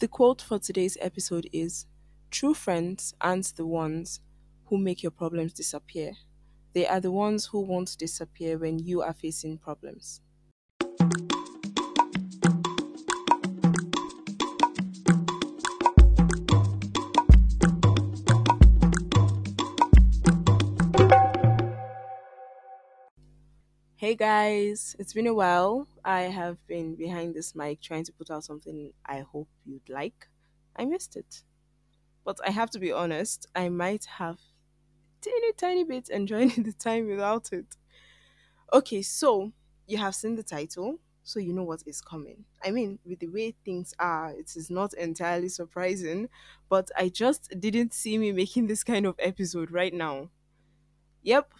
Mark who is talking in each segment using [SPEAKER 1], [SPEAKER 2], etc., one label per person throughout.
[SPEAKER 1] The quote for today's episode is True friends aren't the ones who make your problems disappear. They are the ones who won't disappear when you are facing problems. Hey guys, it's been a while. I have been behind this mic trying to put out something I hope you'd like. I missed it. But I have to be honest, I might have teeny tiny bit enjoying the time without it. Okay, so you have seen the title, so you know what is coming. I mean, with the way things are, it is not entirely surprising, but I just didn't see me making this kind of episode right now. Yep,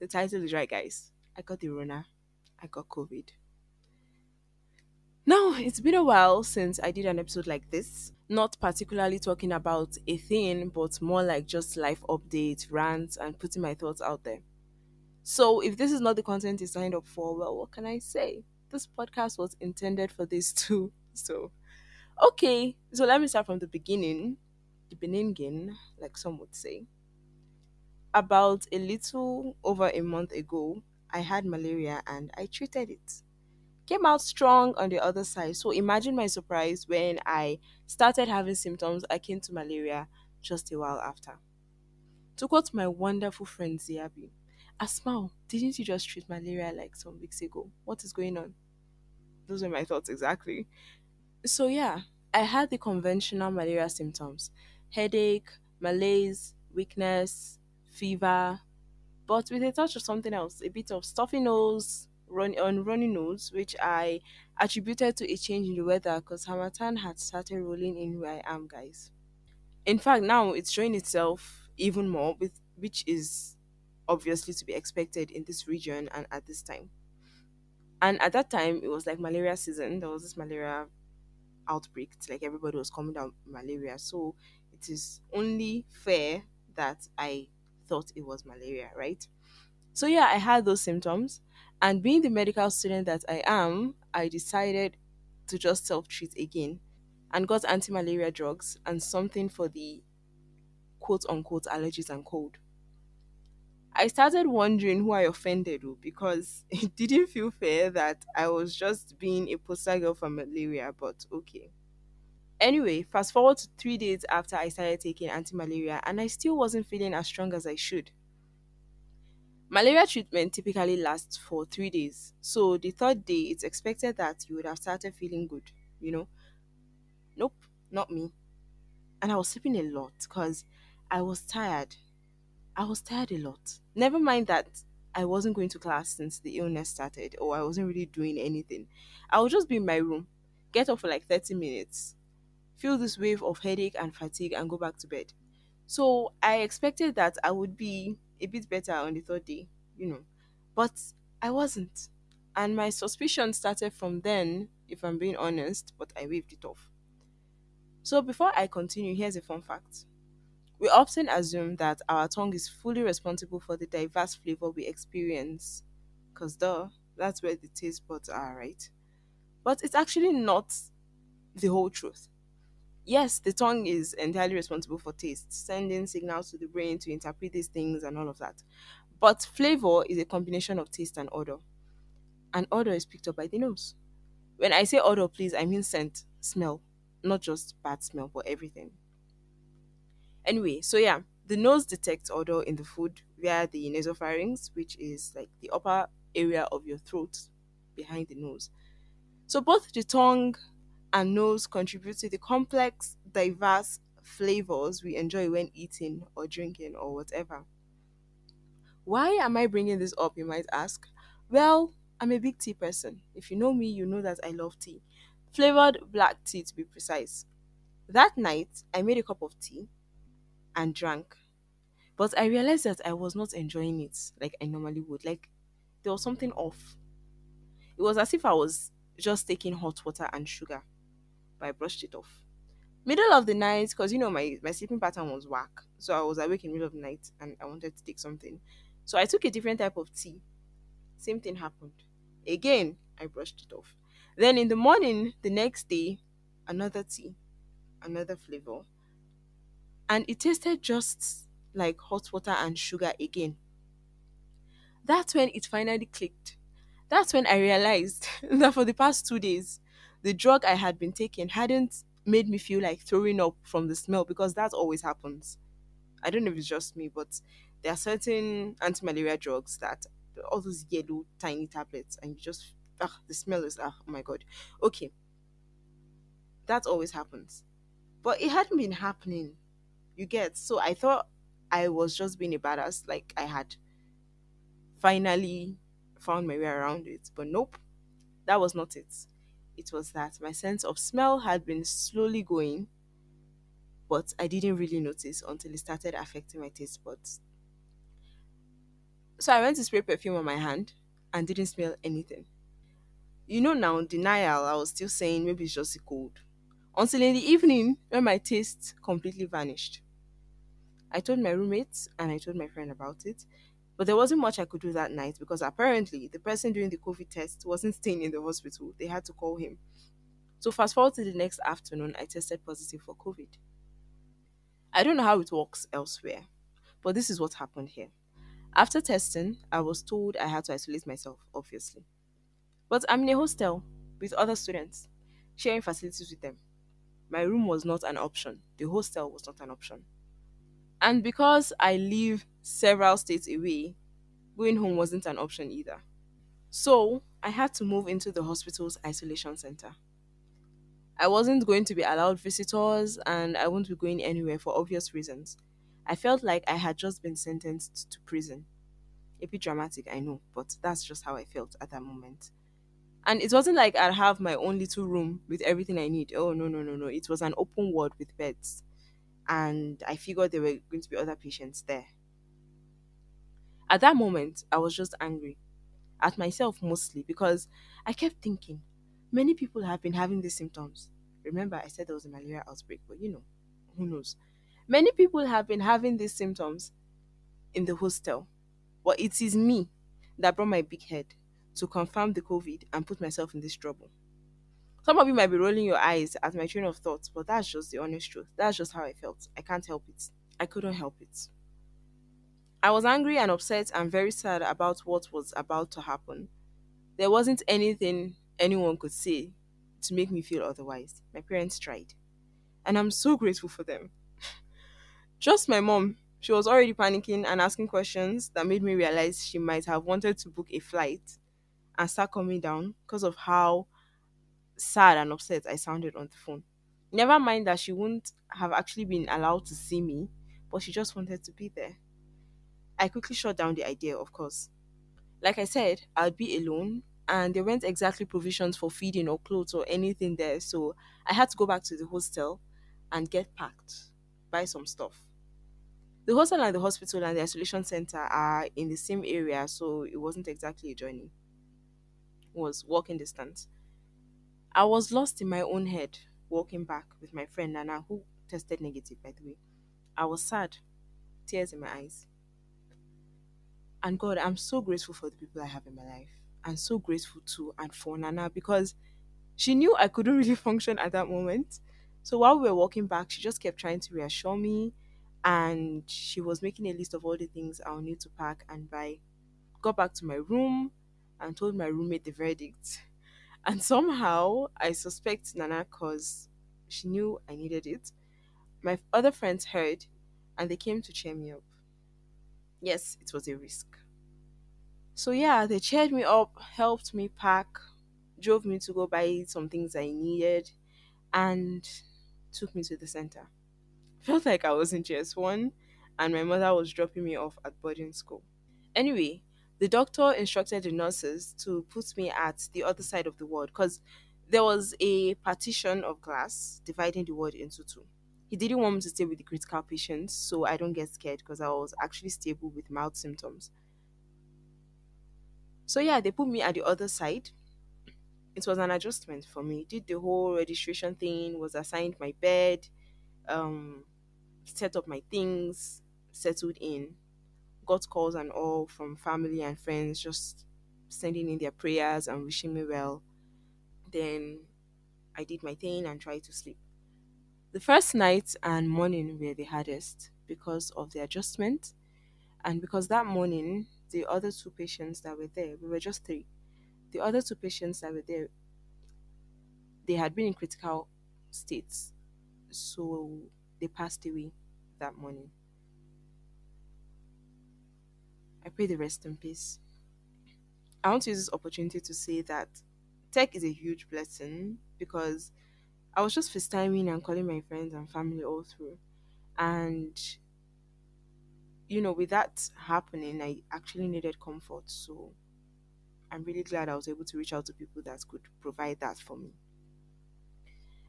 [SPEAKER 1] the title is right, guys. I got the Rona. I got COVID. Now, it's been a while since I did an episode like this. Not particularly talking about a thing, but more like just life updates, rants, and putting my thoughts out there. So, if this is not the content you signed up for, well, what can I say? This podcast was intended for this too. So, okay, so let me start from the beginning. The beginning, like some would say. About a little over a month ago, I had malaria and I treated it. Came out strong on the other side. So imagine my surprise when I started having symptoms akin to malaria just a while after. To quote my wonderful friend Ziabi, Asmao, didn't you just treat malaria like some weeks ago? What is going on? Those were my thoughts exactly. So yeah, I had the conventional malaria symptoms headache, malaise, weakness, fever, but with a touch of something else, a bit of stuffy nose, run on runny nose, which I attributed to a change in the weather because Harmattan had started rolling in where I am, guys. In fact, now it's showing itself even more, with which is obviously to be expected in this region and at this time. And at that time, it was like malaria season. There was this malaria outbreak. It's like everybody was coming down malaria. So it is only fair that I thought it was malaria, right? So yeah, I had those symptoms. And being the medical student that I am, I decided to just self treat again and got anti malaria drugs and something for the quote unquote allergies and cold. I started wondering who I offended oh, because it didn't feel fair that I was just being a poster girl for malaria, but okay. Anyway, fast forward to three days after I started taking anti malaria, and I still wasn't feeling as strong as I should. Malaria treatment typically lasts for three days, so the third day it's expected that you would have started feeling good, you know. Nope, not me. And I was sleeping a lot because I was tired. I was tired a lot. Never mind that I wasn't going to class since the illness started, or I wasn't really doing anything. I would just be in my room, get up for like 30 minutes, feel this wave of headache and fatigue, and go back to bed. So I expected that I would be a bit better on the third day, you know, but I wasn't. And my suspicion started from then, if I'm being honest, but I waved it off. So before I continue, here's a fun fact. We often assume that our tongue is fully responsible for the diverse flavor we experience, because duh, that's where the taste buds are, right? But it's actually not the whole truth. Yes, the tongue is entirely responsible for taste, sending signals to the brain to interpret these things and all of that. But flavor is a combination of taste and odor, and odor is picked up by the nose. When I say odor, please, I mean scent, smell, not just bad smell, but everything. Anyway, so yeah, the nose detects odor in the food via the nasopharynx, which is like the upper area of your throat behind the nose. So both the tongue and nose contribute to the complex, diverse flavors we enjoy when eating or drinking or whatever. Why am I bringing this up, you might ask? Well, I'm a big tea person. If you know me, you know that I love tea. Flavored black tea, to be precise. That night, I made a cup of tea and drank. But I realized that I was not enjoying it like I normally would. Like, there was something off. It was as if I was just taking hot water and sugar, but I brushed it off. Middle of the night, because you know my, my sleeping pattern was whack. So I was awake in middle of the night and I wanted to take something. So I took a different type of tea. Same thing happened. Again, I brushed it off. Then in the morning, the next day, another tea. another flavor, and it tasted just like hot water and sugar again. That's when it finally clicked. That's when I realized that for the past two days, the drug I had been taking hadn't made me feel like throwing up from the smell because that always happens. I don't know if it's just me, but there are certain anti-malaria drugs that all those yellow tiny tablets, and you just ah, the smell is ah, oh my god. Okay, that always happens, but it hadn't been happening. You get so I thought I was just being a badass, like I had finally found my way around it, but nope, that was not it. It was that my sense of smell had been slowly going, but I didn't really notice until it started affecting my taste buds. So I went to spray perfume on my hand and didn't smell anything. You know now, denial, I was still saying maybe it's just a cold. Until in the evening when my taste completely vanished. I told my roommates and I told my friend about it, but there wasn't much I could do that night because apparently the person doing the COVID test wasn't staying in the hospital. They had to call him. So fast forward to the next afternoon, I tested positive for COVID. I don't know how it works elsewhere, but this is what happened here. After testing, I was told I had to isolate myself, obviously. But I'm in a hostel with other students, sharing facilities with them. My room was not an option, the hostel was not an option. And because I live several states away, going home wasn't an option either. So I had to move into the hospital's isolation center. I wasn't going to be allowed visitors and I wouldn't be going anywhere for obvious reasons. I felt like I had just been sentenced to prison. A bit dramatic, I know, but that's just how I felt at that moment. And it wasn't like I'd have my own little room with everything I need. Oh, no, no, no, no. It was an open ward with beds. And I figured there were going to be other patients there. At that moment, I was just angry at myself mostly because I kept thinking, many people have been having these symptoms. Remember, I said there was a malaria outbreak, but you know, who knows? Many people have been having these symptoms in the hostel, but it is me that brought my big head to confirm the COVID and put myself in this trouble. Some of you might be rolling your eyes at my train of thought, but that's just the honest truth. That's just how I felt. I can't help it. I couldn't help it. I was angry and upset and very sad about what was about to happen. There wasn't anything anyone could say to make me feel otherwise. My parents tried. And I'm so grateful for them. Just my mom. She was already panicking and asking questions that made me realize she might have wanted to book a flight and start coming down because of how sad and upset I sounded on the phone. Never mind that she wouldn't have actually been allowed to see me, but she just wanted to be there. I quickly shut down the idea, of course. Like I said, I'd be alone, and there weren't exactly provisions for feeding or clothes or anything there, so I had to go back to the hostel and get packed, buy some stuff. The hostel and the hospital and the isolation center are in the same area, so it wasn't exactly a journey. It was walking distance. I was lost in my own head, walking back with my friend Nana, who tested negative, by the way. I was sad, tears in my eyes. And God, I'm so grateful for the people I have in my life. I'm so grateful to and for Nana because she knew I couldn't really function at that moment. So while we were walking back, she just kept trying to reassure me and she was making a list of all the things I'll need to pack and buy. Got back to my room and told my roommate the verdict. And somehow I suspect Nana because she knew I needed it. My other friends heard and they came to cheer me up. Yes, it was a risk. So yeah, they cheered me up, helped me pack, drove me to go buy some things I needed, and took me to the center. Felt like I was in GS1 and my mother was dropping me off at boarding school. Anyway, the doctor instructed the nurses to put me at the other side of the ward because there was a partition of glass dividing the ward into two. He didn't want me to stay with the critical patients, so I don't get scared because I was actually stable with mild symptoms. So yeah, they put me at the other side. It was an adjustment for me. Did the whole registration thing, was assigned my bed, um, set up my things, settled in, got calls and all from family and friends, just sending in their prayers and wishing me well. Then I did my thing and tried to sleep. The first night and morning were the hardest because of the adjustment and because that morning the other two patients that were there, we were just three. The other two patients that were there, they had been in critical states, so they passed away that morning. I pray the rest in peace. I want to use this opportunity to say that tech is a huge blessing because I was just FaceTiming and calling my friends and family all through. And, you know, with that happening, I actually needed comfort. So I'm really glad I was able to reach out to people that could provide that for me.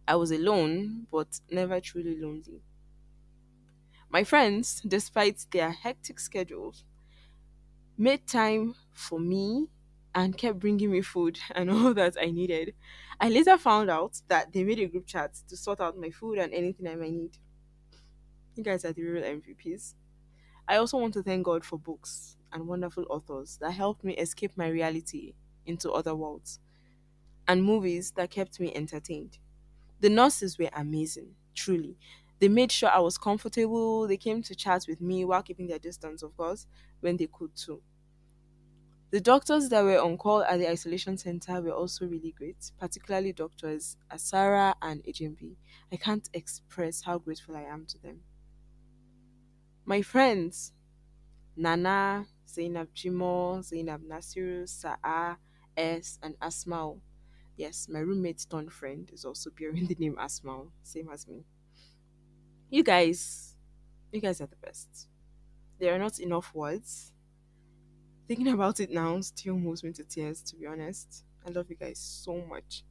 [SPEAKER 1] I was alone, but never truly lonely. My friends, despite their hectic schedules, made time for me and kept bringing me food and all that I needed. I later found out that they made a group chat to sort out my food and anything I might need. You guys are the real MVPs. I also want to thank God for books and wonderful authors that helped me escape my reality into other worlds, and movies that kept me entertained. The nurses were amazing, truly. They made sure I was comfortable. They came to chat with me while keeping their distance, of course, when they could too. The doctors that were on call at the isolation center were also really great, particularly doctors Asara and HMB. I can't express how grateful I am to them. My friends, Nana, Zainab Jimo, Zainab Nasiru, Sa'a, S, and Asmao. Yes, my roommate's turned friend is also bearing the name Asmao, same as me. You guys, you guys are the best. There are not enough words Thinking about it now still moves me to tears, to be honest. I love you guys so much.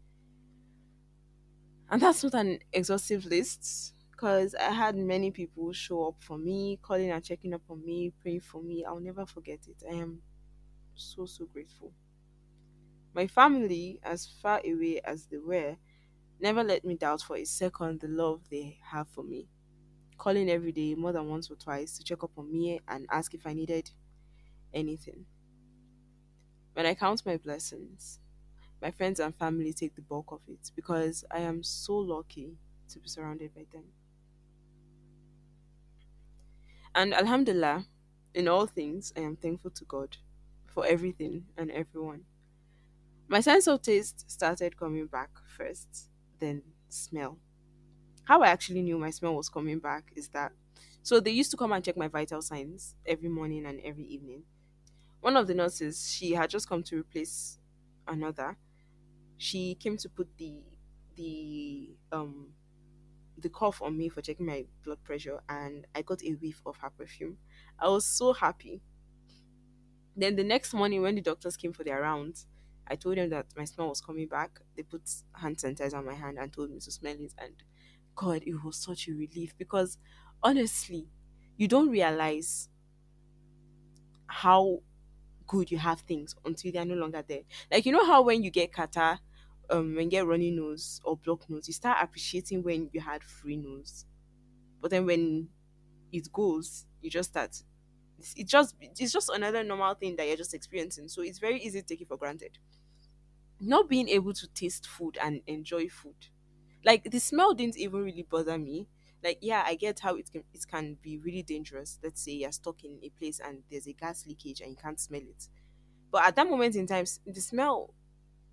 [SPEAKER 1] And that's not an exhaustive list because I had many people show up for me, calling and checking up on me, praying for me. I'll never forget it. I am so, so grateful. My family, as far away as they were, never let me doubt for a second the love they have for me. Calling every day, more than once or twice, to check up on me and ask if I needed anything. When I count my blessings, my friends and family take the bulk of it because I am so lucky to be surrounded by them. And Alhamdulillah, in all things, I am thankful to God for everything and everyone. My sense of taste started coming back first, then smell. How I actually knew my smell was coming back is that so they used to come and check my vital signs every morning and every evening one of the nurses, she had just come to replace another. She came to put the the um the cough on me for checking my blood pressure and I got a whiff of her perfume. I was so happy. Then the next morning when the doctors came for their rounds, I told them that my smell was coming back. They put hand sanitizer on my hand and told me to smell it and God, it was such a relief because honestly, you don't realize how good you have things until they're no longer there. Like you know how when you get catarrh, um, when you get runny nose or block nose, you start appreciating when you had free nose. But then when it goes, you just start. It's, it just it's just another normal thing that you're just experiencing. So it's very easy to take it for granted. Not being able to taste food and enjoy food, like the smell didn't even really bother me. Like yeah i get how it can it can be really dangerous. Let's say you're stuck in a place and there's a gas leakage and you can't smell it. But at that moment in time the smell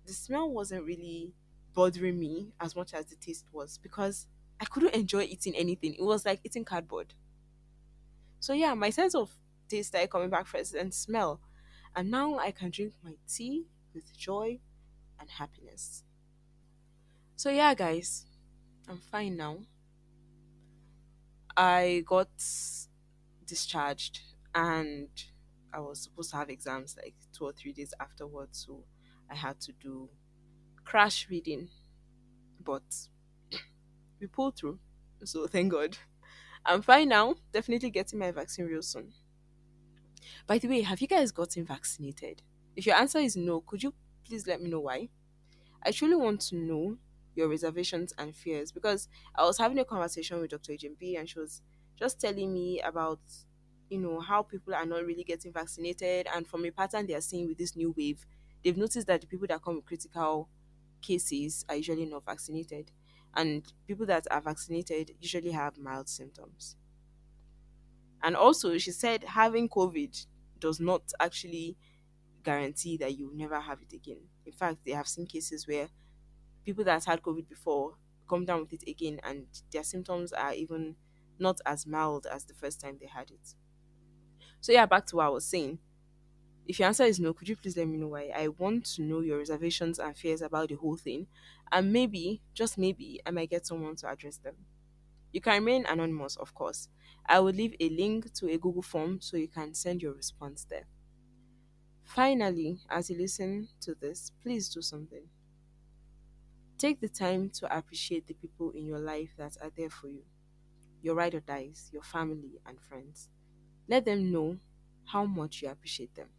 [SPEAKER 1] the smell wasn't really bothering me as much as the taste was because i couldn't enjoy eating anything. It was like eating cardboard. So yeah my sense of taste started coming back first and smell. And now i can drink my tea with joy and happiness so yeah guys i'm fine now I got discharged and I was supposed to have exams like two or three days afterwards, so I had to do crash reading. But we pulled through, so thank God. I'm fine now. Definitely getting my vaccine real soon. By the way, have you guys gotten vaccinated? If your answer is no, could you please let me know why? I truly want to know your reservations and fears because I was having a conversation with Dr. HMB and she was just telling me about you know how people are not really getting vaccinated and from a pattern they are seeing with this new wave they've noticed that the people that come with critical cases are usually not vaccinated and people that are vaccinated usually have mild symptoms. And also, she said having COVID does not actually guarantee that you never have it again. In fact, they have seen cases where people that had COVID before come down with it again and their symptoms are even not as mild as the first time they had it. So, yeah, back to what I was saying. If your answer is no, could you please let me know why? I want to know your reservations and fears about the whole thing, and maybe, just maybe, I might get someone to address them. You can remain anonymous, of course. I will leave a link to a Google form so you can send your response there. Finally, as you listen to this, please do something. Take the time to appreciate the people in your life that are there for you your ride or dies, your family, and friends. Let them know how much you appreciate them.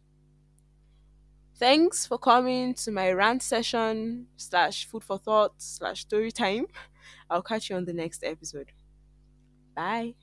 [SPEAKER 1] Thanks for coming to my rant session slash food for thought slash story time. I'll catch you on the next episode. Bye.